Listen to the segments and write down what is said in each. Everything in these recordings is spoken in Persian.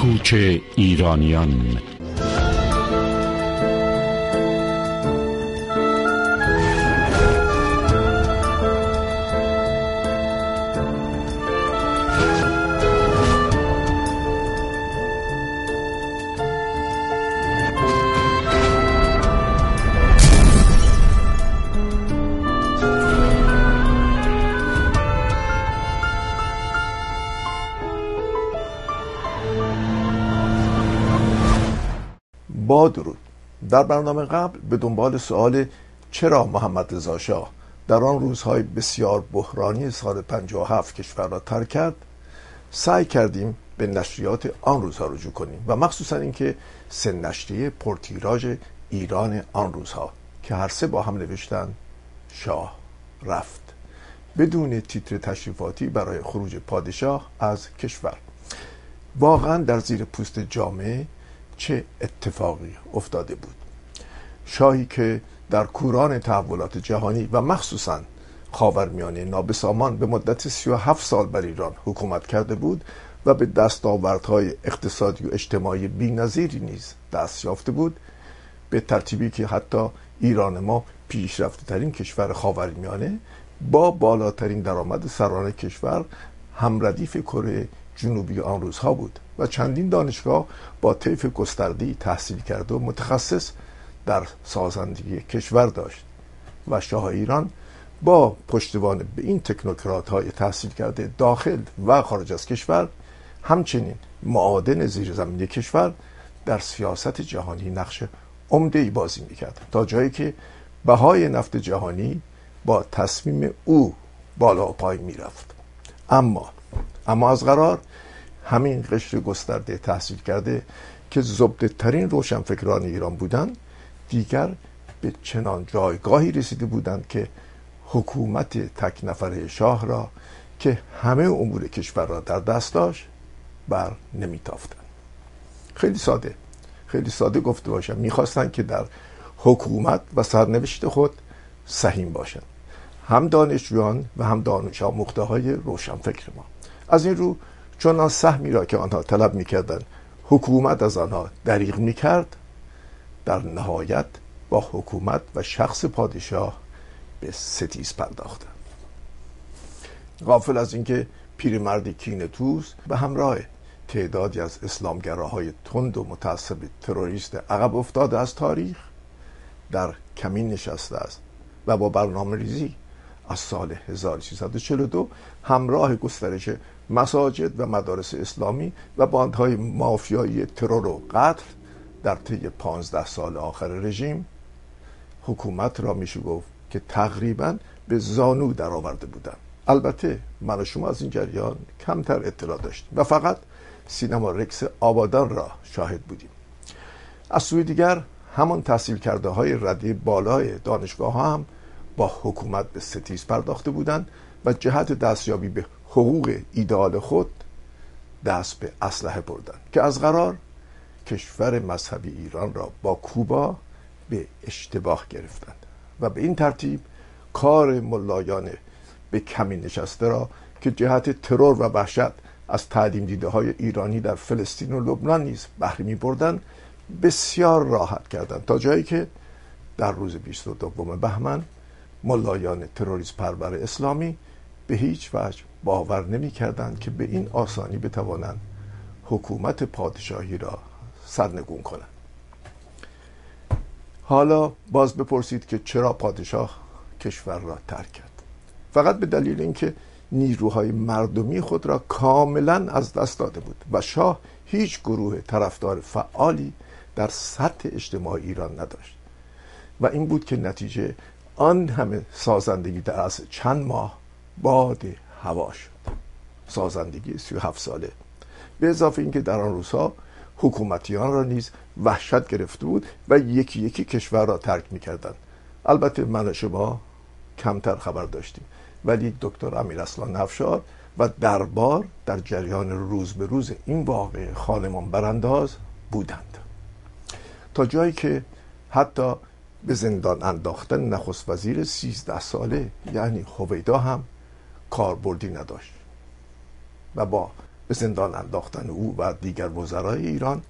کوچ ایرانیان. در برنامه قبل به دنبال سوال چرا محمد رضا شاه در آن روزهای بسیار بحرانی سال 57 کشور را ترک کرد سعی کردیم به نشریات آن روزها رجوع کنیم و مخصوصا اینکه سه نشریه پرتیراژ ایران آن روزها که هر سه با هم نوشتن شاه رفت. بدون تیتر تشریفاتی برای خروج پادشاه از کشور. واقعا در زیر پوست جامعه چه اتفاقی افتاده بود؟ شاهی که در کوران تحولات جهانی و مخصوصا خاورمیانه نابسامان به مدت 37 سال بر ایران حکومت کرده بود و به دستاوردهای اقتصادی و اجتماعی بی‌نظیری نیز دست یافته بود به ترتیبی که حتی ایران ما پیشرفته ترین کشور خاورمیانه با بالاترین درآمد سرانه کشور همردیف کره جنوبی آن روزها بود و چندین دانشگاه با طیف گستردی تحصیل کرده و متخصص در سازندگی کشور داشت و شاه ایران با پشتوانه به این تکنوکرات های تحصیل کرده داخل و خارج از کشور همچنین معادن زیرزمینی کشور در سیاست جهانی نقش عمده ای بازی می‌کرد تا جایی که بهای نفت جهانی با تصمیم او بالا و پای می‌رفت. اما اما از قرار همین قشر گسترده تحصیل کرده که زبده ترین روشنفکران ایران بودند دیگر به چنان جایگاهی رسیده بودند که حکومت تک نفره شاه را که همه امور کشور را در دست داشت بر نمیتافتند. خیلی ساده. خیلی ساده گفته باشم. می‌خواستند که در حکومت و سرنوشت خود سهیم باشند. هم دانشجویان و هم دانش آموخته های روشنفکر ما. از این رو چون آن سهمی را که آنها طلب می‌کردند حکومت از آنها دریغ می‌کرد در نهایت با حکومت و شخص پادشاه به ستیز پرداختند. غافل از اینکه پیرمردی کین توز به همراه تعدادی از اسلامگراهای تند و متعصب تروریست عقب افتاده از تاریخ در کمین نشسته است و با برنامه ریزی از سال 1342 همراه گسترش مساجد و مدارس اسلامی و باندهای مافیایی ترور و قتل در طی پانزده سال آخر رژیم حکومت را میشه گفت که تقریبا به زانو در آورده بودن. البته من و شما از این جریان کمتر اطلاع داشتیم و فقط سینما رکس آبادان را شاهد بودیم. از سوی دیگر همان تحصیل کرده های ردی بالای دانشگاه ها هم با حکومت به ستیز پرداخته بودند و جهت دستیابی به حقوق ایدال خود دست به اسلحه بردند که از قرار کشور مذهبی ایران را با کوبا به اشتباه گرفتند و به این ترتیب کار ملایان به کمی نشسته را که جهت ترور و وحشت از تعلیم دیده های ایرانی در فلسطین و لبنان نیز بهره می بردن بسیار راحت کردند تا جایی که در روز 22 بهمن ملایان تروریست پرور اسلامی به هیچ وجه باور نمی کردند که به این آسانی بتوانند حکومت پادشاهی را سرنگون کنند حالا باز بپرسید که چرا پادشاه کشور را ترک کرد. فقط به دلیل اینکه نیروهای مردمی خود را کاملا از دست داده بود و شاه هیچ گروه طرفدار فعالی در سطح اجتماع ایران نداشت. و این بود که نتیجه آن همه سازندگی در از چند ماه باد هوا شد. سازندگی 37 ساله. به اضافه اینکه در آن روزها حکومتیان را نیز وحشت گرفته بود و یکی یکی کشور را ترک می‌کردند. البته من و شما کمتر خبر داشتیم. ولی دکتر امیر اصلان نفشار و دربار در جریان روز به روز این واقع خانمان برانداز بودند. تا جایی که حتی به زندان انداختن نخست وزیر سیزده ساله یعنی خویدا هم کاربردی نداشت. و با به زندان انداختن او و دیگر وزرای ایران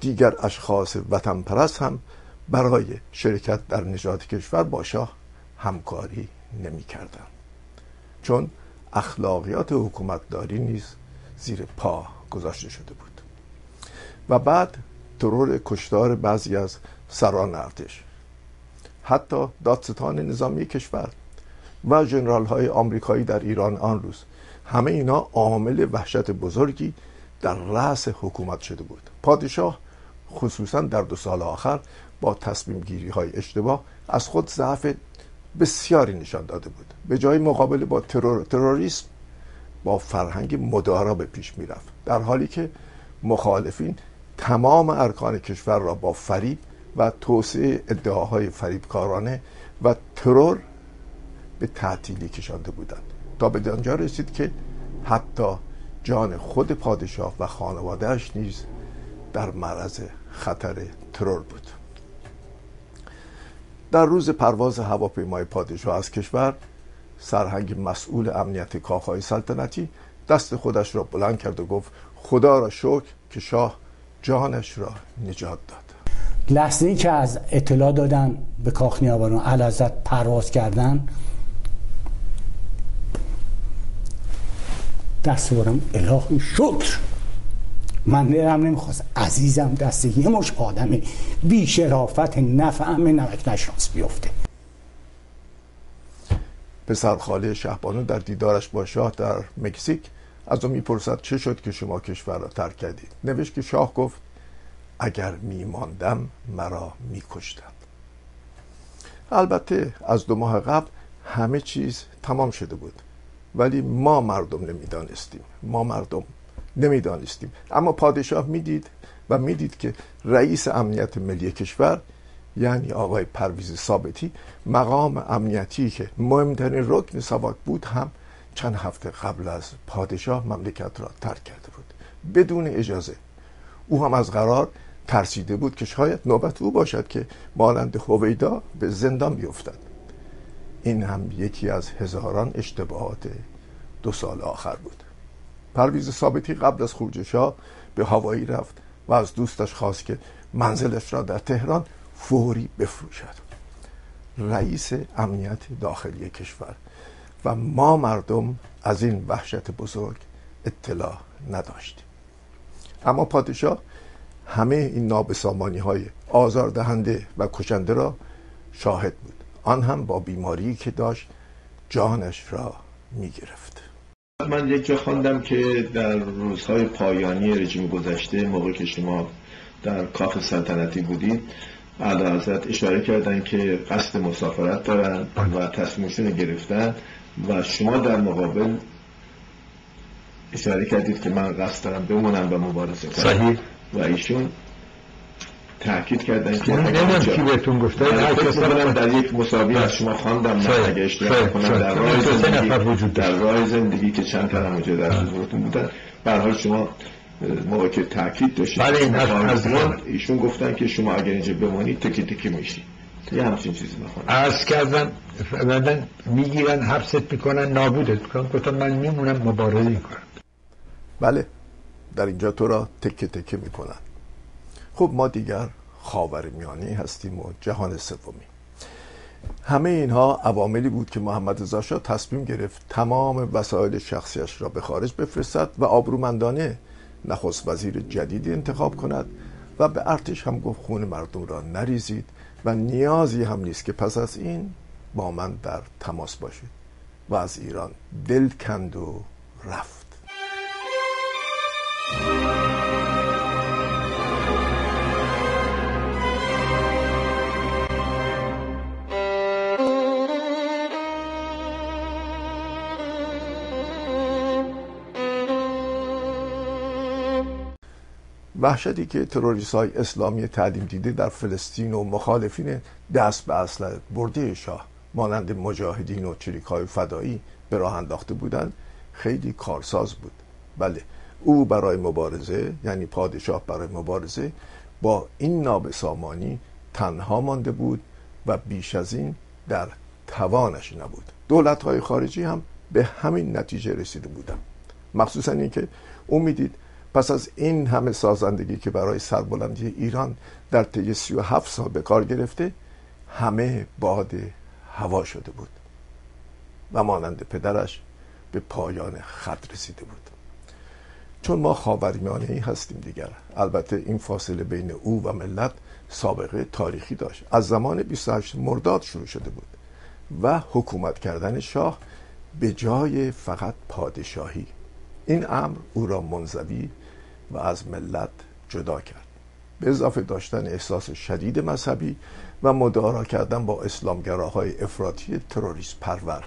دیگر اشخاص وطن پرست هم برای شرکت در نجات کشور با شاه همکاری نمی کردن. چون اخلاقیات حکومتداری نیز زیر پا گذاشته شده بود و بعد ترور کشتار بعضی از سران ارتش حتی دادستان نظامی کشور و جنرال های آمریکایی در ایران آن روز همه اینا عامل وحشت بزرگی در رأس حکومت شده بود. پادشاه خصوصا در دو سال آخر با تصمیم گیری های اشتباه از خود ضعف بسیاری نشان داده بود. به جای مقابله با ترور، تروریسم با فرهنگ مدارا به پیش می‌رفت. در حالی که مخالفین تمام ارکان کشور را با فریب و توسعه ادعاهای فریبکارانه و ترور به تعطیلی کشانده بودند. تا به آنجا رسید که حتی جان خود پادشاه و خانوادهش نیز در معرض خطر ترور بود. در روز پرواز هواپیمای پادشاه از کشور سرهنگ مسئول امنیت کاخهای سلطنتی دست خودش را بلند کرد و گفت خدا را شکر که شاه جانش را نجات داد. لحظه ای که از اطلاع دادن به کاخ نیاوران علازت پرواز کردن دست برم الهی شکر. من دلم نمی‌خواست. عزیزم دست یه مش آدم بی شرافت نفهم نمک نشناس بیفته. پسر خاله شهبانو در دیدارش با شاه در مکزیک. از او می‌پرسد چه شد که شما کشور را ترک کردید؟ نوشت که شاه گفت اگر میماندم مرا میکشتند. البته از دو ماه قبل همه چیز تمام شده بود. ولی ما مردم نمی‌دانستیم. ما مردم نمی‌دانستیم. اما پادشاه می‌دید و می‌دید که رئیس امنیت ملی کشور یعنی آقای پرویز ثابتی مقام امنیتی که مهمترین رکن سواک بود هم چند هفته قبل از پادشاه مملکت را ترک کرده بود. بدون اجازه. او هم از قرار ترسیده بود که شاید نوبت او باشد که مانند هویدا به زندان بیفتد. این هم یکی از هزاران اشتباهات دو سال آخر بود. پرویز ثابتی قبل از خروج شاه به هوایی رفت و از دوستش خواست که منزلش را در تهران فوری بفروشد. رئیس امنیت داخلی کشور و ما مردم از این وحشت بزرگ اطلاع نداشتیم اما پادشاه همه این نابسامانی های آزاردهنده و کشنده را شاهد بود. آن هم با بیماری که داشت جانش را می گرفت من یک جا خواندم که در روزهای پایانی رژیم گذشته موقع که شما در کاخ سلطنتی بودید اعلی حضرت اشاره کردن که قصد مسافرت دارن و تصمیمشون گرفتن و شما در مقابل اشاره کردید که من قصد دارم بمونم و مبارزه کنم. صحیح. و ایشون تاکید کردن که من نمی‌دونم کی بهتون گفته من در یک مسابقه از شما خواندم. من اگه اشتباه. کنم. در راه نفر زندگی وجود در. راه زندگی که چند تا هم اونجا در حضورتون بودن به هر حال شما موقع که تاکید داشتید بله، این از. ایشون گفتن که شما اگر اینجا بمانید تکی تکی میشید یه همچین چیزی می‌خوام عرض کردم بعدن می‌گیرن حبست می‌کنن نابودت می‌کنن گفتم من میمونم مبارزه می‌کنم بله در اینجا تو را تکه تکه می‌کنن خب ما دیگر خاور میانی هستیم و جهان سومی. همه اینها عواملی بود که محمد رضا شاه تصمیم گرفت تمام وسایل شخصیش را به خارج بفرستد و آبرومندانه نخست وزیر جدیدی انتخاب کند و به ارتش هم گفت خون مردم را نریزید و نیازی هم نیست که پس از این با من در تماس باشید و از ایران دل کند و رفت. وحشتی که تروریست های اسلامی تعلیم دیده در فلسطین و مخالفین دست به اصل برده شاه مانند مجاهدین و چریک های فدایی به راه انداخته بودند خیلی کارساز بود. بله او برای مبارزه یعنی پادشاه برای مبارزه با این نابسامانی تنها مانده بود و بیش از این در توانش نبود. دولت های خارجی هم به همین نتیجه رسیده بودند. مخصوصا اینکه او می‌دید پس از این همه سازندگی که برای سربلندی ایران در طی 37 سال به کار گرفته همه باد هوا شده بود و مانند پدرش به پایان خط رسیده بود. چون ما خاورمیانه ای هستیم دیگر البته این فاصله بین او و ملت سابقه تاریخی داشت. از زمان 28 مرداد شروع شده بود و حکومت کردن شاه به جای فقط پادشاهی. این امر او را منزوی و از ملت جدا کرد. به اضافه داشتن احساس شدید مذهبی و مدارا کردن با اسلامگراهای افراطی تروریست پرور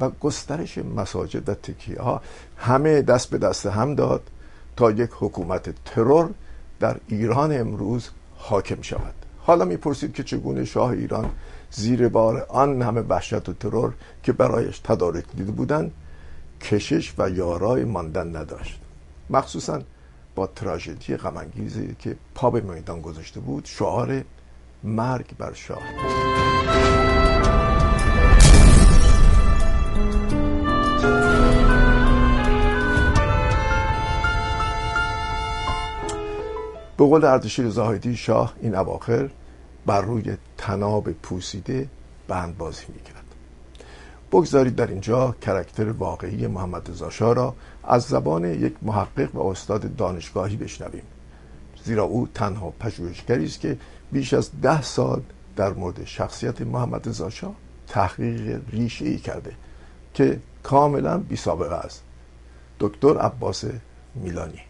و گسترش مساجد و تکیه ها همه دست به دست هم داد تا یک حکومت ترور در ایران امروز حاکم شود. حالا می‌پرسید که چگونه شاه ایران زیر بار آن همه وحشت و ترور که برایش تدارک دیده بودند کشش و یارای ماندن نداشت. مخصوصا با تراژدی غمانگیزی که پا به میدان گذاشته بود شعار مرگ بر شاه. به قول اردشیر زاهدی شاه این اواخر بر روی تناب پوسیده بند بازی می‌کرد. بگذارید در اینجا کرکتر واقعی محمد رضا را از زبان یک محقق و استاد دانشگاهی بشنویم. زیرا او تنها پژوهشگری است که بیش از ده سال در مورد شخصیت محمد رضا تحقیق ریشه ای کرده که کاملا بی سابقه است. دکتر عباس میلانی.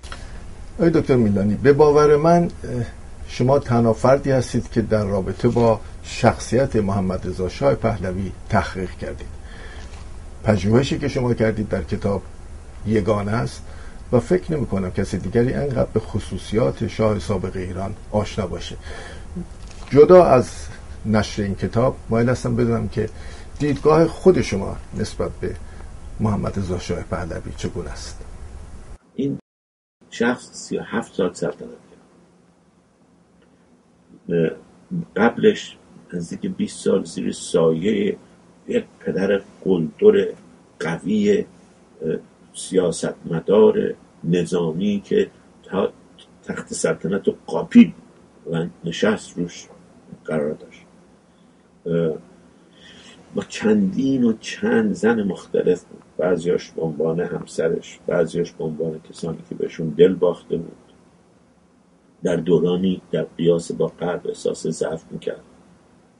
آقای دکتر میلانی به باور من شما تنها فردی هستید که در رابطه با شخصیت محمد رضا شاه پهلوی تحقیق کردید. پژوهشی که شما کردید در کتاب یگانه است و فکر نمی کنم کسی دیگری انقدر به خصوصیات شاه سابق ایران آشنا باشه. جدا از نشر این کتاب مایل هستم بدونم که دیدگاه خود شما نسبت به محمد رضا شاه پهلوی چگونه است. این شخص سی و هفت سال سلطنت قبلش نزدیک 20 سال زیر سایه یک پدر قلدر قوی سیاستمدار نظامی که تا تخت سلطنت رو قاپید و نشست روش قرار داشت. با چندین و چند زن مختلف بود. بعضیاش به عنوان همسرش بعضیاش به عنوان کسانی که بهشون دل باخته بود. در دورانی در قیاس با قرب احساس ضعف می‌کرد.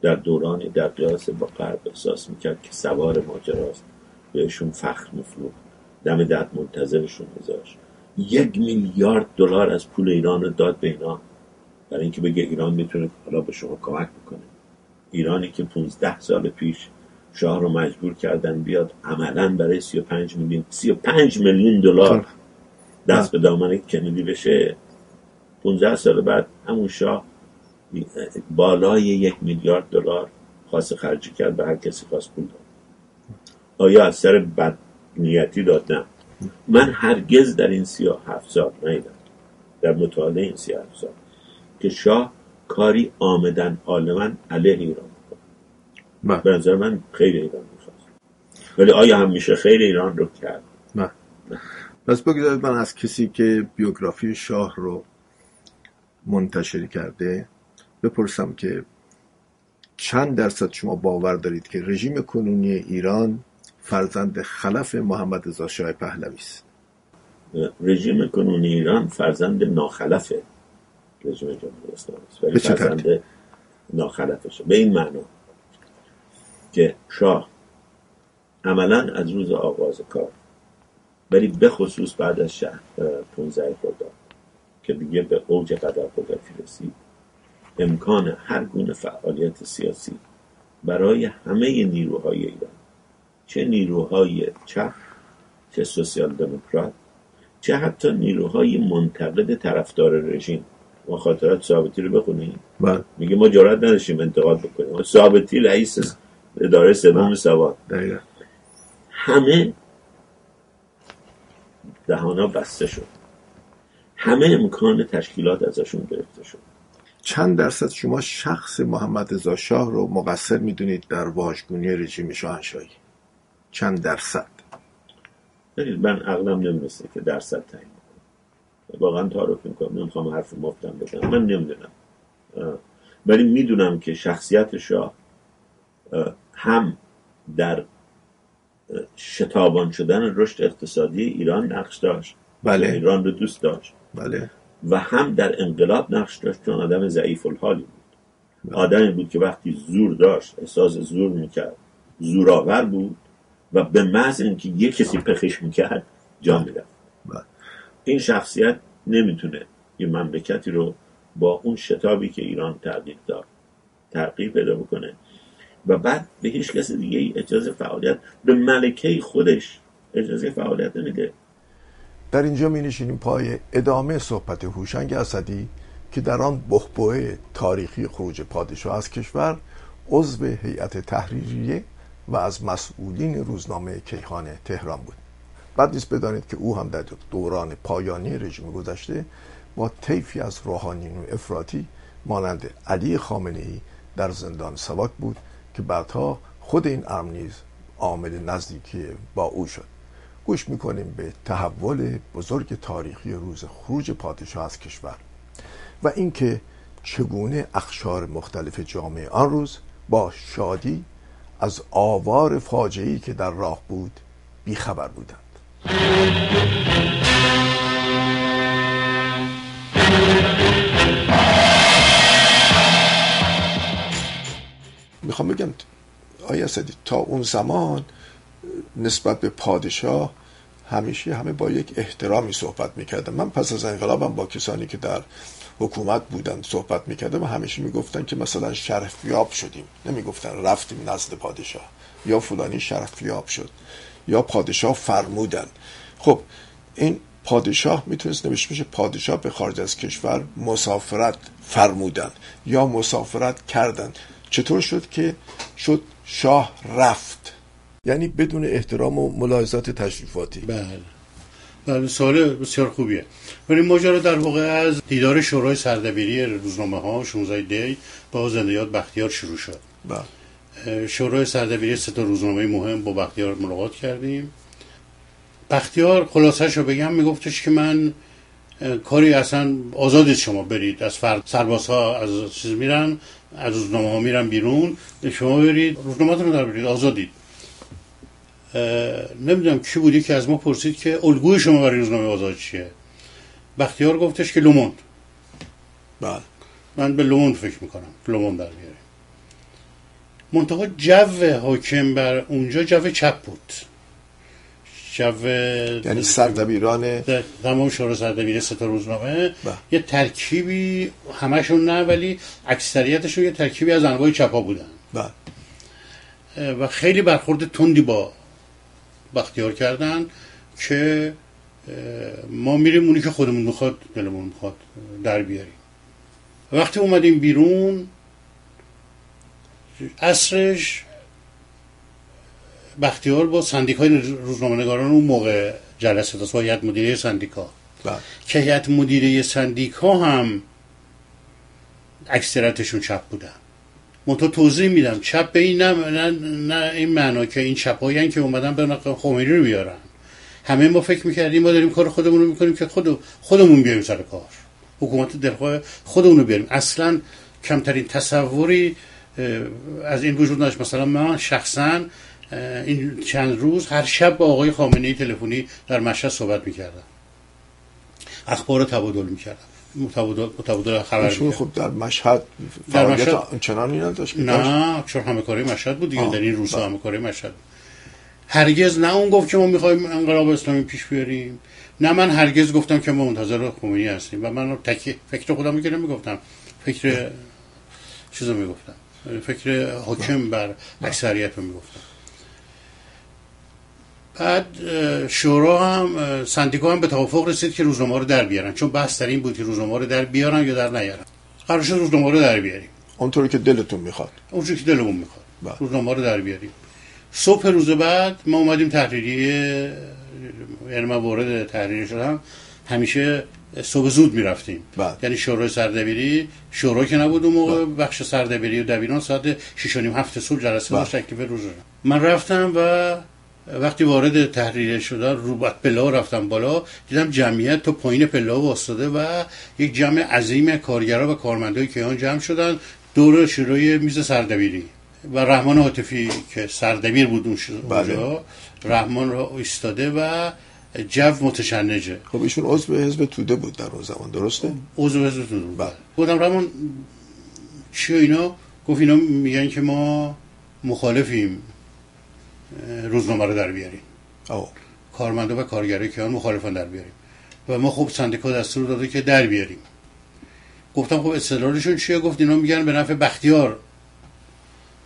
در دورانی در قیاس با قرب احساس می‌کرد که سوار ماجراست. بهشون فخر میفروخت. دم دست منتظرشون میذاشت یک میلیارد دلار از پول ایران رو داد به اینا برای اینکه بگه ایران می‌تونه حالا به شما کمک بکنه. ایرانی که 15 سال پیش شاه رو مجبور کردن بیاد عملا برای 35 میلیون 35 میلیون دلار دست به دامن کندی بشه 15 سال بعد همون شاه بالای یک میلیارد دلار خواست خرجی کرد به هر کسی خواست پول داد. آیا از سر بد نیتی داد نه من هرگز در این سی و هفت سال نیدم. در مطالعه این سی هفت سال که شاه کاری آمدن عالما علیه ایران بله. به نظر من خیر ایران می‌خواست ولی آیا هم میشه خیر ایران رو کرد؟ نه. پس بگذارید من از کسی که بیوگرافی شاه رو منتشر کرده بپرسم که چند درصد شما باور دارید که رژیم کنونی ایران فرزند خلف محمد رضا شاه پهلوی است. رژیم کنونی ایران فرزند ناخلفه. رژیم جمهوری اسلامی است. ولی فرزند ناخلفشه. به این معنا که شاه عملا از روز آغاز کار ولی به خصوص بعد از شهر 15 خرداد که دیگه به اوج قدر قدرتی رسید امکان هر گونه فعالیت سیاسی برای همه نیروهای ایران چه نیروهای چپ چه سوسیال دموکرات چه حتی نیروهای منتقد طرفدار رژیم. ما خاطرات ثابتی رو بخونیم بله. میگه ما جرات نداشتیم انتقاد بکنیم. ثابتی رئیس اداره سوم سواد. همه دهانا بسته شد. همه امکان تشکیلات ازشون گرفته شد. چند درصد شما شخص محمد رضا شاه رو مقصر می‌دونید در واژگونی رژیم شاهنشاهی؟ چند درصد؟ من عقلم نمی‌رسه که درصد تعیین کنم. واقعا تعارف می‌کنم. نمی‌خوام حرف مفتم بزنم. من نمی‌دونم. ولی می‌دونم که شخصیت شاه اه، هم در شتابان شدن رشد اقتصادی ایران نقش داشت. بله. ایران رو دوست داشت. بله. و هم در انقلاب نقش داشت چون آدم ضعیف الحالی بود. آدمی بود که وقتی زور داشت احساس زور می‌کرد. زورآور بود. و به محض اینکه یک کسی پخش می‌کرد جا می‌رفت. بله. این شخصیت نمی‌تونه یه مملکتی رو با اون شتابی که ایران تغییر داد تغییر پیدا بکنه. و بعد به هیچ کس دیگه ای اجازه فعالیت به ملکه خودش اجازه فعالیت نمیده. در اینجا می نشینیم پای ادامه صحبت هوشنگ اسدی که در آن بحبوه تاریخی خروج پادشاه از کشور عضو هیئت تحریریه و از مسئولین روزنامه کیهان تهران بود. بعد نیست بدانید که او هم در دوران پایانی رژیم گذشته با طیفی از روحانیون افراطی مانند علی خامنه ای در زندان سواک بود که بعدها خود این امر نیز عامل نزدیکی با او شد. گوش می‌کنیم به تحول بزرگ تاریخی روز خروج پادشاه از کشور و اینکه چگونه اخشار مختلف جامعه آن روز با شادی از آوار فاجعه‌ای که در راه بود بیخبر بودند. می‌خوام بگم آیا اسدی تا اون زمان نسبت به پادشاه همیشه همه با یک احترامی صحبت می‌کردن. من پس از انقلابم با کسانی که در حکومت بودن صحبت می‌کردم و همیشه می‌گفتن که مثلا شرفیاب شدیم. نمی‌گفتن رفتیم نزد پادشاه. یا فلانی شرفیاب شد یا پادشاه فرمودن. خب این پادشاه می‌تونست نوشته بشه پادشاه به خارج از کشور مسافرت فرمودن یا مسافرت کردن. چطور شد که شد شاه رفت؟ یعنی بدون احترام و ملاحظات تشریفاتی. بله. بله سوال بسیار خوبیه. ولی ماجرا در واقع از دیدار شورای سردبیری روزنامه ها 16 دی با زندیات بختیار شروع شد. بله. شورای سردبیری سه تا روزنامه مهم با بختیار ملاقات کردیم. بختیار خلاصش رو بگم میگفتش که من کاری اصلا آزادید شما برید. از فرد سربازها از چیز میرن از روزنامه ها میرن بیرون. شما برید روزنامه رو در برید آزادید. نمی‌دونم کی بودی که از ما پرسید که الگوی شما برای روزنامه آزاد چیه؟ بختیار گفتش که لوموند. بله. من به لوموند فکر می‌کنم. لوموند در بیاریم منتها جو حاکم بر اونجا جو چپ بود. جو یعنی سردبیران تمام شورای سردبیری سه تا روزنامه. بله. یه ترکیبی همشون نه ولی اکثریتشون یه ترکیبی از انواع چپا بودن. بله. و خیلی برخورد تندی با بختیار کردن که ما میریم اونی که خودمون می‌خواد دلمون می‌خواد در بیاریم. وقتی اومدیم بیرون اصرش بختیار با سندیکای روزنامه نگاران اون موقع جلسه داشت با هیئت مدیره سندیکا. بله. که هیئت مدیره سندیکا هم اکثرتشون چپ بودن. منتها توضیح میدم. چپ به این نه, نه, نه این معنا که این چپایی که اومدن به خمینی رو بیارن همه ما فکر می‌کردیم ما داریم کار خودمون رو می‌کنیم که خود خودمون بیاریم سر کار. حکومت دلخواه خودمون رو بیاریم. اصلا کمترین تصوری از این وجود داشت مثلا من شخصا این چند روز هر شب با آقای خامنه ای تلفنی در مشهد صحبت می‌کردم. اخبار رو تبادل می‌کردم. متبادل خبر ایشون خب در مشهد در مشهد- آنچنانی نداشت؟ نه چون همه کاری مشهد بود دیگه در این روزها بله. همه کاری مشهد. هرگز نه اون گفت که ما می‌خوایم انقلاب اسلامی پیش بیاریم نه من هرگز گفتم که ما منتظر خمینی هستیم و من تکی فکر خودم که نمی‌گفتم فکر چیزو می‌گفتم فکر حاکم بر اکثریت رو می‌گفتم بعد شورا هم سندیکا هم به توافق رسید که روزنامه رو در بیارن. چون بحث در این بود که روزنامه رو در بیارن یا در نیارن. قرار شد روزنامه رو در بیاریم. اونطوری که دلتون می‌خواد. اونجوری که دلمون می‌خواد. بله. روزنامه رو در بیاریم. صبح روز بعد ما اومدیم تحریریه یعنی من وارد تحریریه شدم. همیشه صبح زود می‌رفتیم. بله. یعنی شورای سردبیری شورا که نبود اون موقع بخش سردبیری و دبیران ساعت 6 و نیم هفت صبح جلسه بله. تکلیف روز رو. من رفتم و وقتی وارد تحریر شدن رو پله رفتم بالا دیدم جمعیت تو پایین پله واسطه و یک جمع عظیم کارگرا و کارمندای کیهان جمع شدن دور شروع میز سردبیری. و رحمان عاطفی که سردبیر بود بله. اونجا رحمان را ایستاده و جو متشنجه. خب ایشون عضو حزب توده بود در اون زمان درسته؟ عضو حزب توده بود. بله. گفتم رحمان چی اینا؟ گفت اینا میگن که ما مخالفیم. روزنامه رو در بیاریم. آه. کارمندا و کارگرای که مخالفان در بیاریم. و ما خب سندیکا دستور داده که در بیاریم. گفتم خب استدلالشون چیه؟ گفت اینا میگن به نفع بختیار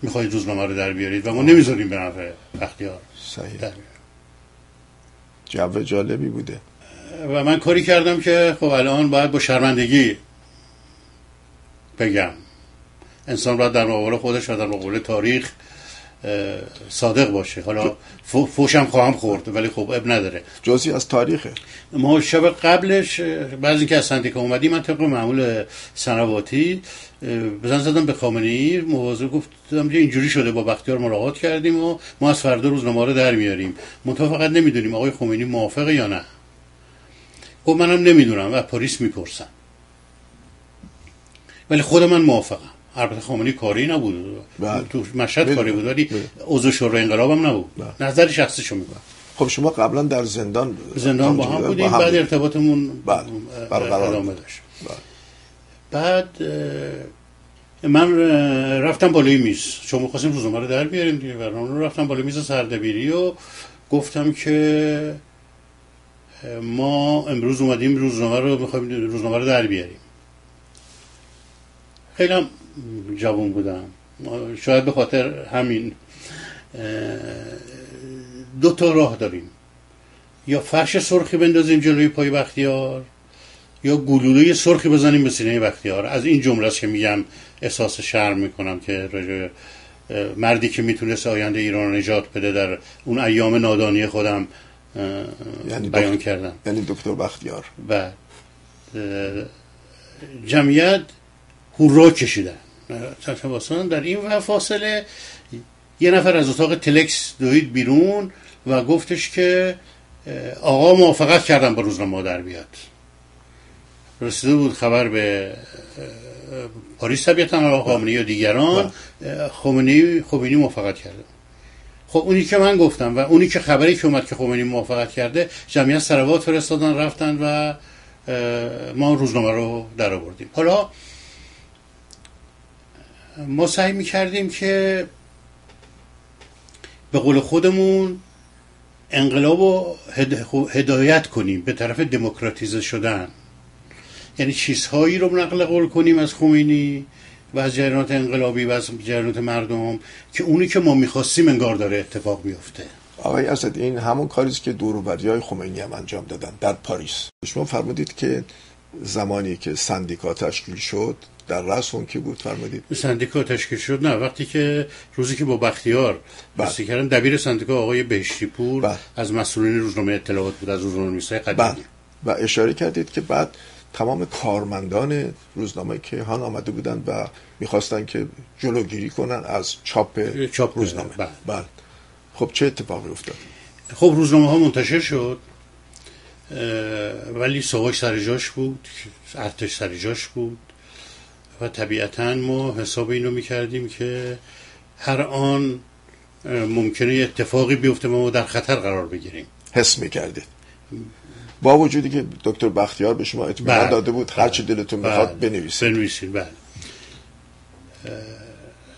می‌خواید روزنامه رو در بیارید و ما نمی‌ذاریم به نفع بختیار صحیح. در. جو جالبی بوده. و من کاری کردم که خب الان باید با شرمندگی بگم. انسان باید در مقابل خودش و در مقابل تاریخ صادق باشه. حالا فو- فوشم خواهم خورد ولی خب اب نداره. جزی از تاریخه. ما شب قبلش اه، بعد اینکه از سندیکا اومدیم من طبق معمول سنواتی بزن زدم به خامنه‌ای مواظب گفتم که اینجوری شده با بختیار ملاقات کردیم و ما از فردا روزنامه رو در میاریم. منتها فقط نمی‌دونیم آقای خمینی موافقه یا نه. خب منم نمی‌دونم و پلیس می‌پرسم ولی خود من موافقم. البته خامنه‌ای کاری نبود بله. تو مشهد بله. کاری بود ولی بله. عضو شورای انقلابم نبود بله. نظر شخصیشو میگم خب شما قبلا در زندان زندان با هم بودیم بعد ارتباطمون بله. برقرار. داشت. بعد من رفتم بالای میز چون می‌خواستیم روزنامه رو در بیاریم دیگه رو رفتم بالای میز سردبیری و گفتم که ما امروز اومدیم روزنامه رو می‌خوایم روزنامه رو در بیاریم خیلی هم جوان بودم. شاید به خاطر همین دو تا راه داریم. یا فرش سرخی بندازیم جلوی پای بختیار یا گلوله سرخی بزنیم به سینه بختیار. از این جمله است که میگم احساس شرم می‌کنم که اه، مردی که می‌تونست آینده ایران نجات بده در اون ایام نادانی خودم یعنی بیان دکتر- کردم. یعنی دکتر بختیار. و جمعیت هورا کشیدن. تماسان در این فاصله یه نفر از اتاق تلکس دوید بیرون و گفتش که آقا موافقت کردم با روزنامه در بیاد. رسیده بود خبر به پاریس طبیعتا آقا خامنه‌ای و دیگران. اه، خمینی خمینی موافقت کرده. خب اونی که من گفتم و اونی که خبری که اومد که خمینی موافقت کرده جمعیت سروات فرستادن رفتن و ما روزنامه رو در آوردیم. حالا ما سعی می‌کردیم که به قول خودمون انقلاب رو هد- هدایت کنیم به طرف دموکراتیزه شدن. یعنی چیزهایی رو نقل قول کنیم از خمینی و از جریانات انقلابی و از جریانات مردم که اونی که ما می‌خواستیم انگار داره اتفاق میفته آقای اسد این همون کاری است که دوروبری های خمینی هم انجام دادن در پاریس. شما فرمودید که زمانی که سندیکا تشکیل شد در رأس اون کی بود فرمودید؟ سندیکا تشکیل شد. نه وقتی که روزی که با بختیار بله. بسته کردن دبیر سندیکا آقای بهشتی پور بله. از مسئولین روزنامه اطلاعات بود از روزنامه نویسای قدیمی. و اشاره کردید که بعد تمام کارمندان روزنامه کیهان آمده بودند و می‌خواستن که جلوگیری کنن از چاپ چاپ روزنامه. بله. بله. خب چه اتفاقی افتاد؟ خب روزنامه ها منتشر شد ولی ساواک سر جاش بود ارتش سر جاش بود. و طبیعتا ما حساب اینو می‌کردیم که هر آن ممکنه اتفاقی بیفته ما در خطر قرار بگیریم حس می‌کردید با وجودی که دکتر بختیار به شما اطمینان بله. داده بود هر چی دلتون می‌خواد بله. بنویسید بنویسید بله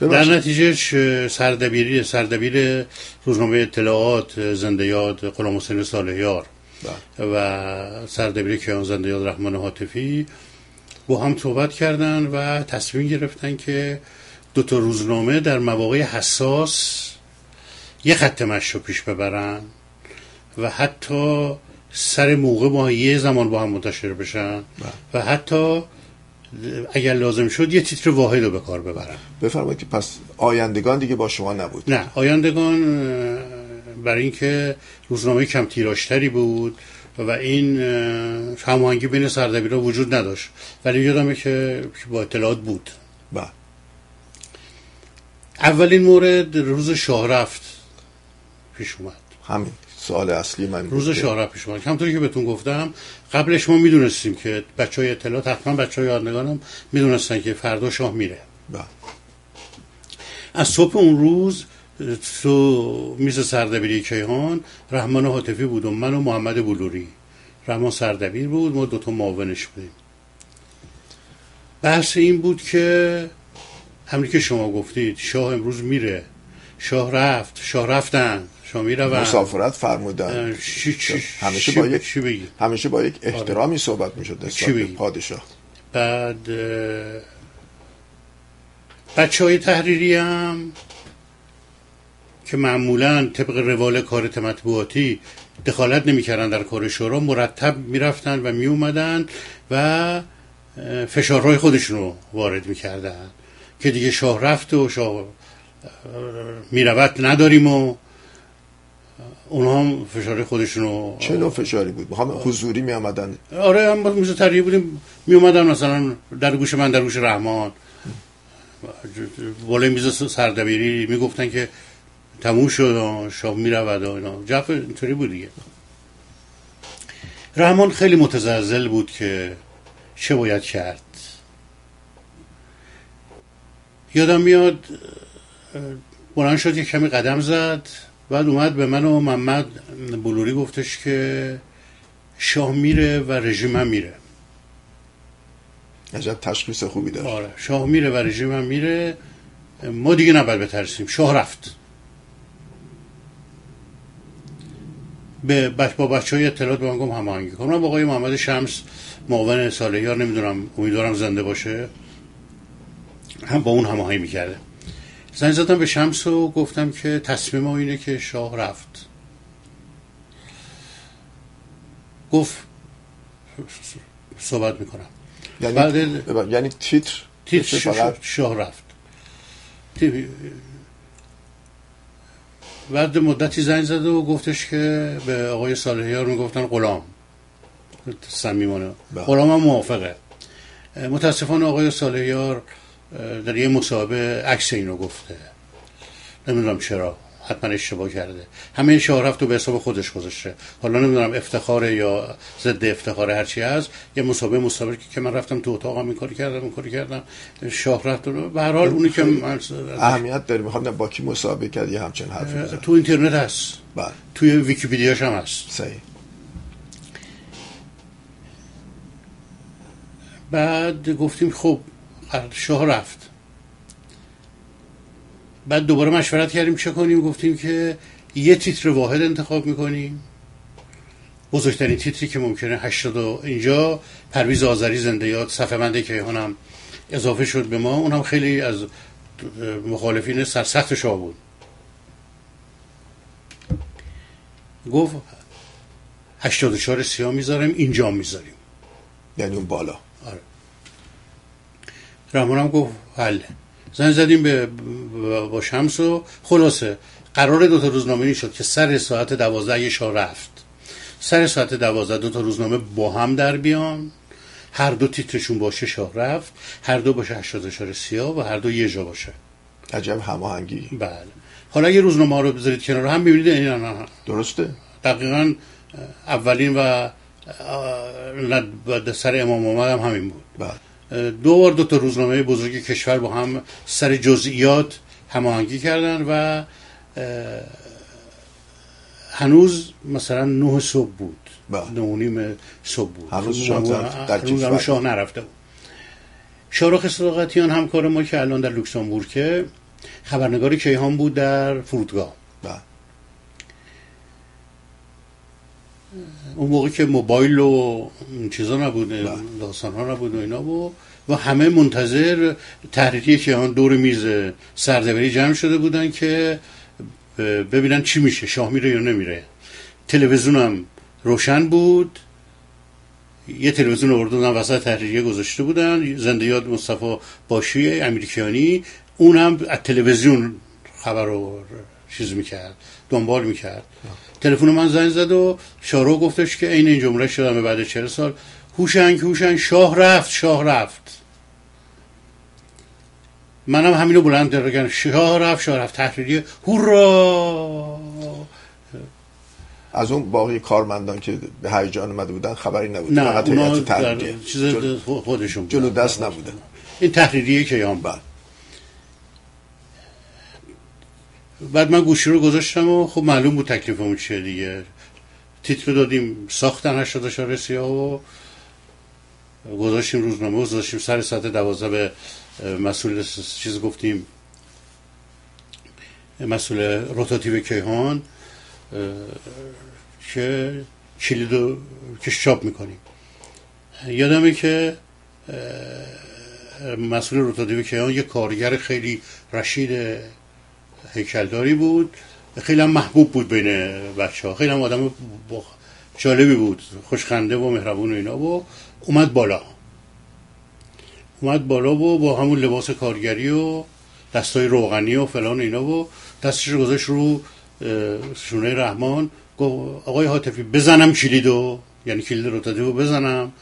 در. نتیجه سردبیری سردبیر روزنامه اطلاعات زنده یاد غلام حسین صالحیار بله. و سردبیر کیان زنده یاد رحمان حاطفی با هم صحبت کردن و تصمیم گرفتن که دو تا روزنامه در مواقع حساس یه خط مشی رو پیش ببرن و حتی سر موقع با یه زمان با هم منتشر بشن و حتی اگر لازم شد یه تیتر واحد رو به کار ببرن. بفرمایید که پس آیندگان دیگه با شما نبود. نه آیندگان برای اینکه روزنامه کم تیراژتری بود و این اه، هماهنگی بین سردبیرا وجود نداشت. ولی یادمه که با اطلاعات بود. بله اولین مورد روز شاه رفت پیش اومد. همین سوال اصلی من روز که- شاه رفت پیش ما همطوری که بهتون گفتم قبلش ما می‌دونستیم که بچه های اطلاعات حتما بچه های یادنگان هم می‌دونستن که فردا شاه میره. بله. از صبح اون روز تو میز سردبیری کیهان رحمان حاطفی بود و من و محمد بلوری. رحمان سردبیر بود ما دوتا معاونش بودیم. بحث این بود که همین که شما گفتید شاه امروز میره. شاه رفت شاه رفتن شاه می‌روند. مسافرت فرمودن. چی چی همیشه با یک چی همیشه با یک احترامی صحبت می‌شد نسبت؟ پادشاه. بعد بچه های تحریری هم که معمولا طبق روال کار مطبوعاتی دخالت نمی‌کردن در کار شورا مرتب می‌رفتن و میومدن و فشارهای خودشون رو وارد می‌کردن که دیگه شاه رفت و شاه اه، می‌رود نداریم و اونها هم فشار خودشون رو چه نوع فشاری بود؟ هم حضوری می آمدن آره هم میز تریه بودیم. می اومدن مثلا در گوش من در گوش رحمان. بالای میز سردبیری می‌گفتن که تموم شد شاه می‌رود و اینا. جف اینطوری بود دیگه. رحمان خیلی متزلزل بود که چه باید کرد. یادم میاد بلند شد یک کمی قدم زد بعد اومد به من و محمد بلوری گفتش که شاه میره و رژیم هم میره. عجب تشخیص خوبی داشت. آره شاه میره و رژیم هم میره. ما دیگه نباید بترسیم. شاه رفت. به با بچه های اطلاعات به من گفت هماهنگی کنم آقای محمد شمس معاون صالحیار نمی‌دونم امیدوارم زنده باشه هم با اون هماهنگی می‌کرده. زنگ زدم به شمس و گفتم که تصمیم ما اینه که شاه رفت. گفت صحبت می‌کنم. یعنی بعد- یعنی تیتر؟ تیتر شاه, رفت. بعد مدتی زنگ زده و گفتش که به آقای صالحیار می‌گفتن غلام. صمیمانه. بله. غلام هم موافقه. متاسفانه آقای صالحیار در یه مصاحبه عکس اینو گفته. نمی‌دونم چرا. حتما اشتباه کرده. همه رفت و به حساب خودش گذاشته. حالا نمی‌دونم افتخار یا ضد افتخار هرچی هست. یه مسابقه مسابقه که من رفتم تو اتاقم این کاری کردم این کاری کردم. شاه رفت. و به هر حال اونی که من اهمیت داره. می‌خوام با کی مسابقه کرد یه همچین حرفی بزن تو اینترنت هست. بله. توی ویکیپیدیاش هم هست. صحیح. بعد گفتیم خب شاه رفت. بعد دوباره مشورت کردیم چه کنیم؟ گفتیم که یه تیتر واحد انتخاب می‌کنیم. بزرگترین تیتری که ممکنه 80 و اینجا پرویز آذری زنده یاد صفحه بنده کیهان هم اضافه شد به ما. اونم خیلی از مخالفین سرسخت شاه بود. گفت 84 سیاه می‌ذاریم اینجا می‌ذاریم. یعنی اون بالا. رحمان هم گفت حله زنگ زدیم به با شمس و خلاصه قرار دو تا روزنامه شد که سر ساعت دوازده یه شاه رفت. سر ساعت دوازده دو تا روزنامه با هم در بیان. هر دو تیترشون باشه شاه رفت. هر دو باشه 84 سیاه و هر دو یه جا باشه عجب هماهنگی. بله. حالا اگه روزنامه ها رو بذارید کنار هم ببینید این نه درسته. دقیقا اولین و سر امام محمد هم همین بود. بله. دو بار دو تا روزنامه بزرگ کشور با هم سر جزئیات هماهنگی کردن و هنوز مثلا نه صبح بود. بله. نه و نیم صبح بود. هنوز شاه شاه. نرفته بود. شارخ صداقتیان همکار ما که الان در لوکسامبورگ خبرنگار کیهان بود در فرودگاه بله اون موقع که موبایل و چیزا نبود داستان ها نبود و اینا بود و همه منتظر تحریری کیهان دور میز سردبری جمع شده بودن که ببینن چی میشه شاه میره یا نمیره. تلویزیون هم روشن بود. یه تلویزیون اردو بودن وسط تحریریه گذاشته بودن. زنده یاد مصطفی باشی امریکانی اون هم از تلویزیون خبر رو چیز می‌کرد دنبال می‌کرد. تلفن من زنگ زد و شارو گفتش که عین این جمله شدم بعد چهل سال. هوشنگ هوشنگ شاه رفت شاه رفت. منم همینو بلند کردم شاه رفت شاه رفت. تحریریه. هورا! از اون باقی کارمندان که به هیجان اومده بودن خبری نبود. نه فقط اونا. چیز خودشون جلو. دست نبودن این تحریریه که یام بله. بعد من گوشی رو گذاشتم و خب معلوم بود تکلیفمون چیه دیگه. تیتر دادیم ساختن 84 سیاه و گذاشتیم روزنامه گذاشتیم سر ساعت دوازده به مسئول چیز گفتیم. مسئول روتاتیو کیهان که کلید رو که چاپ می‌کنیم. یادمه که مسئول روتاتیو کیهان یه کارگر خیلی رشید هیکلداری بود. خیلی هم محبوب بود بین بچه ها خیلی هم آدم جالبی بود. خوشخنده و مهربون و اینا و اومد بالا. اومد بالا و با همون لباس کارگری و دستای روغنی و فلان اینا و دستش رو گذاشت رو شونه رحمان. گفت آقای حاطفی بزنم کلیدو یعنی کلید روتاتیو بزنم.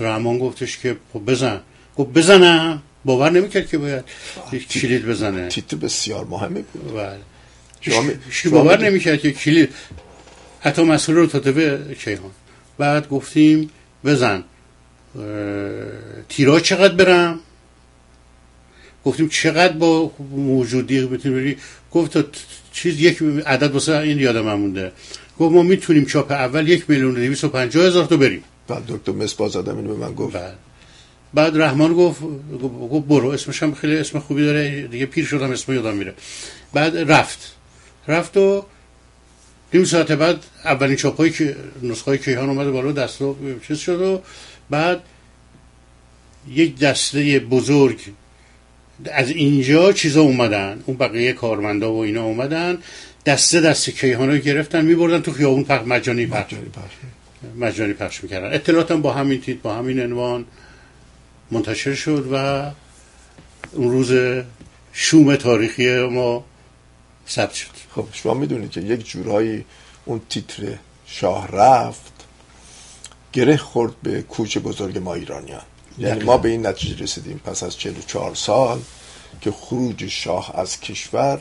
رحمان گفتش که خب بزن. گفت بزنم. باور نمی‌کرد که باید کلید بزنه. تیتر بسیار مهمی بود بله. شما می- شما باور نمی‌کرد که کلید حتی مسئول رو تاتبه کیهان. بعد گفتیم بزن. اه، تیراژ چقدر برم؟ گفتیم چقدر با موجودی می‌تونی بری گفت تا چیز یک عدد واسه این یادم هم مونده. گفت ما می‌تونیم چاپ اول یک میلیون و دویست و پنجاه هزار تا بریم. بعد دکتر مصباح اینو به من گفت. بعد بعد رحمان گفت گفت برو اسمش هم خیلی اسم خوبی داره دیگه پیر شدم اسم یادم میره. بعد رفت. رفت و نیم ساعت بعد اولین چاپ که نسخه های کیهان اومده بالا دست رو چیز شد و بعد یک دسته بزرگ از اینجا چیزا اومدن اون بقیه کارمندا و اینا اومدن دسته دسته کیهان رو گرفتن میبردن تو خیابون پخ مجانی پخش. مجانی پخش. می‌کردن. اطلاعات هم با همین تیت با همین عنوان. منتشر شد و اون روز شوم تاریخی ما ثبت شد خب شما می‌دونید که یک جورایی اون تیتر شاه رفت گره خورد به کوچ بزرگ ما ایرانیان یعنی. ما به این نتیجه رسیدیم پس از 44 سال که خروج شاه از کشور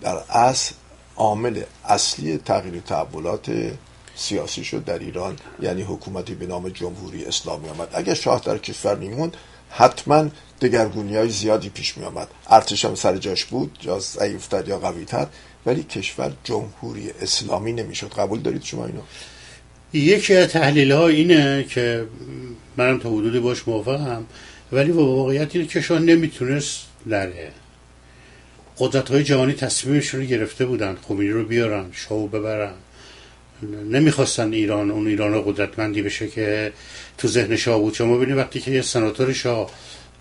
در اصل عامل اصلی تغییر تحولات سیاسی شد در ایران یعنی حکومتی به نام جمهوری اسلامی آمد. اگر شاه در کشور میموند حتما دگرگونی های زیادی پیش می آمد ارتش هم سر جاش بود یا ضعیفتر یا قویتر ولی کشور جمهوری اسلامی نمی‌شد. قبول دارید شما اینو؟ یکی از تحلیل ها اینه که منم تا حدودی باش موافقم ولی واقعیت اینه که شاه نمی‌تونست نره قدرت های جهانی تصمیمشون رو گرفته بودن. خمینی رو بیارن شاهو ببرن. نمی‌خواستن ایران اون ایران قدرتمندی بشه که تو ذهن شاه بود شما ببینید وقتی که یه سناتور شاه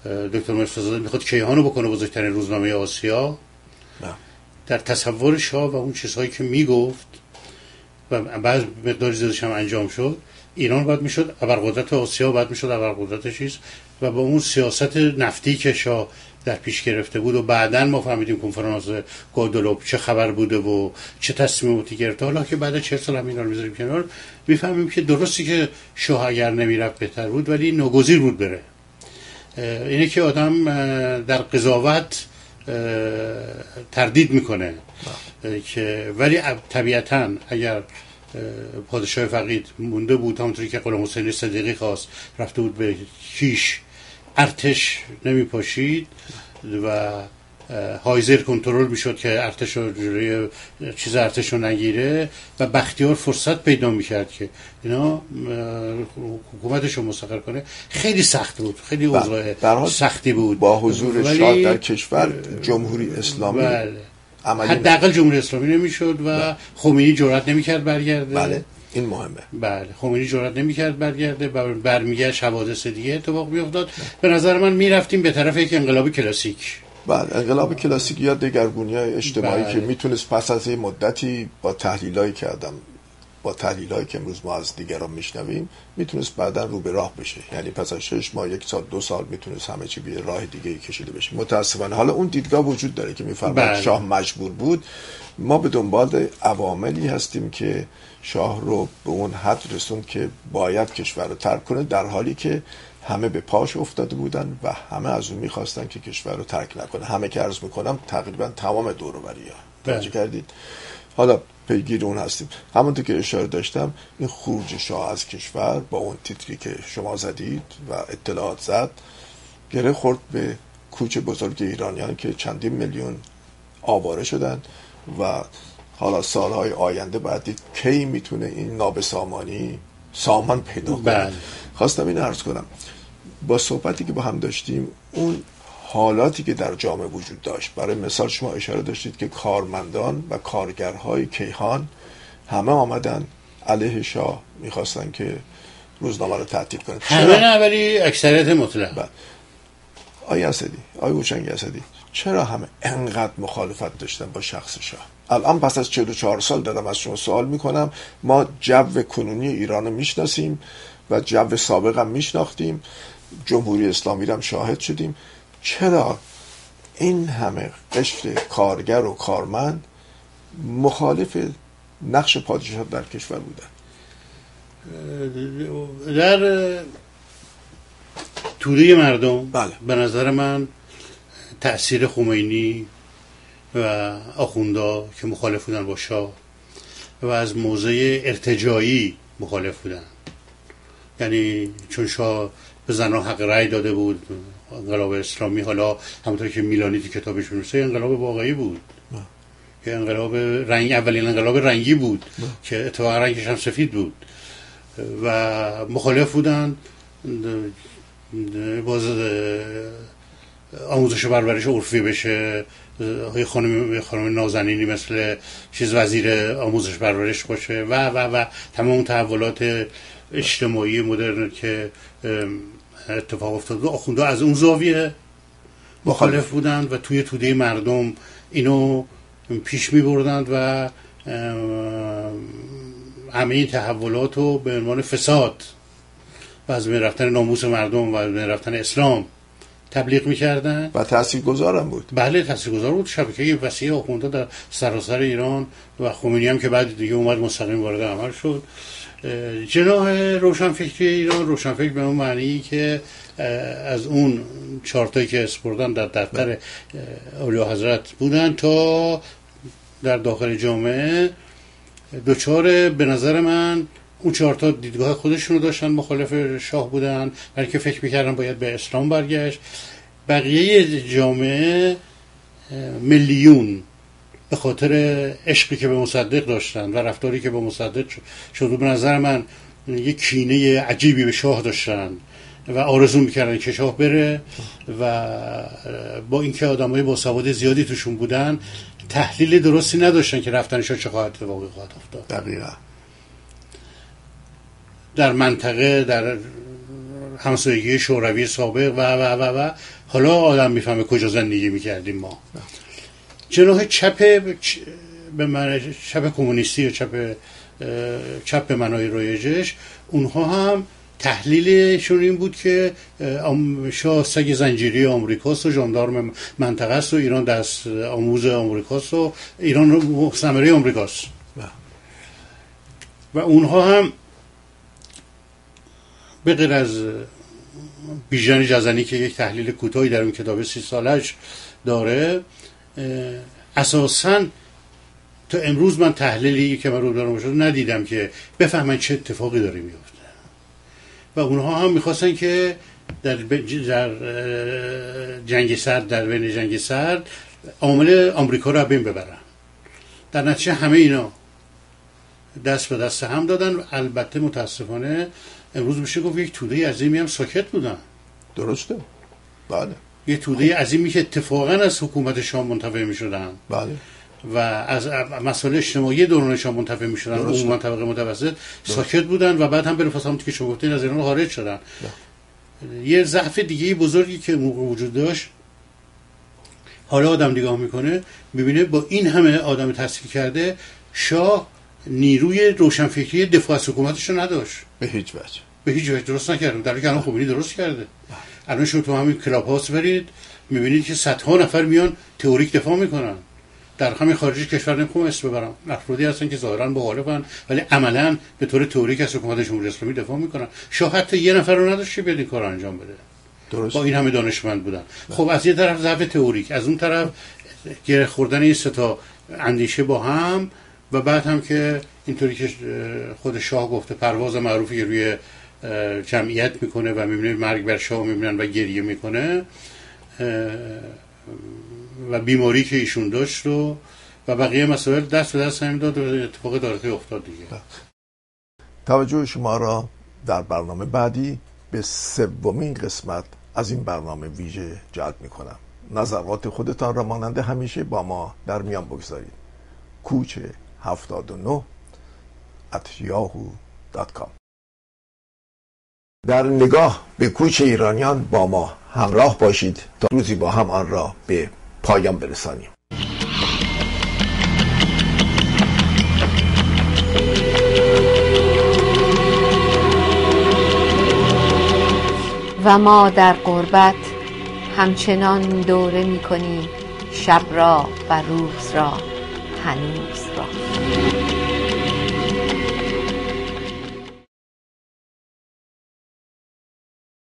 اه، دکتر مرتضی می‌خواد کیهانو بکنه بزرگترین روزنامه آسیا نه. در تصور شاه و اون چیزهایی که می‌گفت و بعض مقداری زیادش هم انجام شد ایران باید می‌شد ابرقدرت آسیا باید می‌شد ابرقدرت چیز و با اون سیاست نفتی که شاه در پیش گرفته بود و بعدا ما فهمیدیم کنفرانس گادولوب چه خبر بوده و چه تصمیماتی گرفته. حالا که بعد چه سال هم اینا رو می‌ذاریم کنار می‌فهمیم که درستی که شاه اگر نمی‌رفت بهتر بود ولی ناگزیر بود بره. اینه که آدم در قضاوت تردید می‌کنه. اه، که ولی طبیعتا اگر اه، پادشاه فقید مونده بود همونطوری که غلام حسین صدیقی خواست رفته بود به کیش ارتش نمیپاشید و اه، هایزر کنترل می‌شد که ارتش جلوی چیز ارتش رو نگیره و بختیار فرصت پیدا می‌کرد که اینا حکومتش رو مستقر کنه. خیلی سخت بود خیلی اوضاع در حال سختی بود. با حضور شاه در کشور جمهوری اسلامی بله. حداقل جمهوری اسلامی نمی‌شد و خمینی جرئت نمی‌کرد برگرده. بله. این مهمه. بله. خمینی جرئت نمی‌کرد برگرده و برمیگشت حوادث دیگه اتفاق میافتاد به نظر من می‌رفتیم به طرف یک انقلاب کلاسیک. بعد انقلاب کلاسیک یا دگرگونی های اجتماعی بله. که می‌تونست پس از یه مدتی با تحلیل که آدم با تحلیل هایی که امروز ما از دیگران میشنویم می‌تونست بعدا رو به راه بشه. یعنی پس از شش ماه یک سال دو سال می‌تونست همه چی به یه راه دیگه ای کشیده بشه. متاسفانه. حالا اون دیدگاه وجود داره که میفرماد بله. شاه مجبور بود. ما به دنبال عواملی هستیم که شاه رو به اون حد رسوند که باید کشور رو ترک کنه در حالی که همه به پاش افتاده بودن و همه از اون می‌خواستن که کشور رو ترک نکنه. همه که عرض می‌کنم تقریبا تمام دور ها توجه بله. کردید؟ حالا پیگیر اون هستیم. همونطور که اشاره داشتم این خروج شاه از کشور با اون تیتری که شما زدید و اطلاعات زد گره خورد به کوچ بزرگ ایرانیان که چندین میلیون آواره شدن و حالا سالهای آینده باید دید کی می‌تونه این نابسامانی سامان پیدا کنه. بله. خواستم این عرض کنم. با صحبتی که با هم داشتیم اون حالاتی که در جامعه وجود داشت. برای مثال شما اشاره داشتید که کارمندان و کارگرهای کیهان همه آمدن علیه شاه می‌خواستن که روزنامه رو تعطیل کنن. همه نه ولی اکثریت مطلق. بله. آیا اسدی آیا هوشنگ اسدی چرا همه انقدر مخالفت داشتن با شخص شاه؟ الان پس از 44 سال دارم از شما سوال می‌کنم. ما جو کنونی ایران رو می‌شناسیم و جو سابق هم میشناختیم. جمهوری اسلامی رو هم شاهد شدیم. چرا این همه قشر کارگر و کارمند مخالف نقش پادشاه در کشور بودن در توده مردم بله. به نظر من تأثیر خمینی و آخوندا که مخالف بودن با شاه و از موضع ارتجایی مخالف بودن یعنی چون شاه به زنان حق رأی داده بود انقلاب اسلامی حالا همونطور که میلانی تو کتابش می‌نویسه انقلاب واقعی بود. که انقلاب رنگ اولین انقلاب رنگی بود که اتفاقا رنگش هم سفید بود. و مخالف بودن. باز آموزش و پرورش عرفی بشه. های خانم خانم نازنینی مثل چیز وزیر آموزش پرورش باشه. و و و تمام تحولات اجتماعی مدرن که اتفاق افتاد و آخونده از اون زاویه مخالف بودند و توی توده مردم اینو پیش می بردند و همه این تحولات رو به عنوان فساد و از بین رفتن ناموس مردم و از بین رفتن اسلام تبلیغ می‌کردن و تأثیر گذارم بود. بله تاثیرگذار بود. شبکه وسیع آخونده در سراسر ایران و خمینی هم که بعد دیگه اومد مستقیم وارد عمل شد. جناح روشنفکری ایران روشنفکر به اون معنی که از اون چارتایی که اسپردن در دفتر اولیا حضرت بودن تا در داخل جامعه. دوچار به نظر من اون چهار تا دیدگاه خودشونو داشتن مخالف شاه بودن برای که فکر می‌کردن باید به اسلام برگشت. بقیه جامعه اه، میلیون به خاطر عشقی که به مصدق داشتن و رفتاری که به مصدق شد به نظر من یک کینه عجیبی به شاه داشتن و آرزو می‌کردن که شاه بره و با اینکه آدمای با سواد زیادی توشون بودن تحلیل درستی نداشتن که رفتن شاه چه خواهد اتفاقی خواهد افتاد. دقیقا. در منطقه در همسایگی شوروی سابق و و و و. حالا آدم می‌فهمه کجا زندگی می‌کردیم ما. جناح چپ به من چپ کمونیستی و چپ چپ به منای رایجش اونها هم تحلیلشون این بود که شاه سگ زنجیری آمریکاست و ژاندارم منطقه است و ایران دست آموز آمریکاست و ایران مستعمره آمریکاست. و اونها هم به غیر از بیژن جزنی که یک تحلیل کوتاهی در اون کتاب سی سالش داره اساسا تا امروز من تحلیلی که من رو دارم شده ندیدم که بفهمن چه اتفاقی داره میفته و اونها هم می‌خواستن که در, جنگ سرد در بین جنگ سرد عامل آمریکا رو بین ببرن. در نتیجه همه اینا دست به دست هم دادن. البته متاسفانه امروز میشه گفت یک توده عظیمی هم ساکت بودن. درسته. بله. یه توده عظیمی که اتفاقا از حکومت شاه منتفع می‌شدن. بله. و از مسائل اجتماعی دوران شاه منتفع می‌شدن. درسته. عموما طبقه متوسط ساکت بودن و بعد هم به همونطور که شما گفتین از ایران خارج شدن. یه ضعف دیگه بزرگی که موقع وجود داشت حالا آدم نگاه می‌کنه می‌بینه با این همه آدم تحصیل کرده شاه نیروی روشنفکری دفاع از حکومتش رو نداشت. به هیچ وجه. به هیچ وجه. درست نکردم. در حالی که الان خمینی درست کرده. الان شما تو همین کلاب هاوس برید می‌بینید که صدها نفر میان تئوریک دفاع می‌کنن. در همین خارج کشور نمی‌خوام اسم ببرم. افرادی هستن که ظاهرا مخالفن ولی عملا به طور تئوریک از حکومت جمهوری اسلامی دفاع می‌کنن. شاه حتی یه نفر رو نداشت که بیاد این کار رو انجام بده. درست. با این همه دانشمند بودن. خب از یه طرف ضعف تئوریک از اون طرف گره خوردن این تا اندیشه با هم و بعد هم که اینطوری که خود شاه گفته پرواز معروفی که روی جمعیت می‌کنه و می‌بینه مرگ بر شاه می‌بینن و گریه می‌کنه. و بیماری که ایشون داشت و و بقیه مسائل دست به دست همین داد و اتفاق دارته افتاد دیگه. توجه شما را در برنامه بعدی به سومین قسمت از این برنامه ویژه جلب می کنم نظرات خودتان را مانند همیشه با ما در میان بگذارید. کوچه 79 at yahoo.com در نگاه به کوچ ایرانیان با ما همراه باشید تا روزی با هم آن را به پایان برسانیم. و ما در قربت همچنان دوره می کنیم شب را و روز را هنوز را.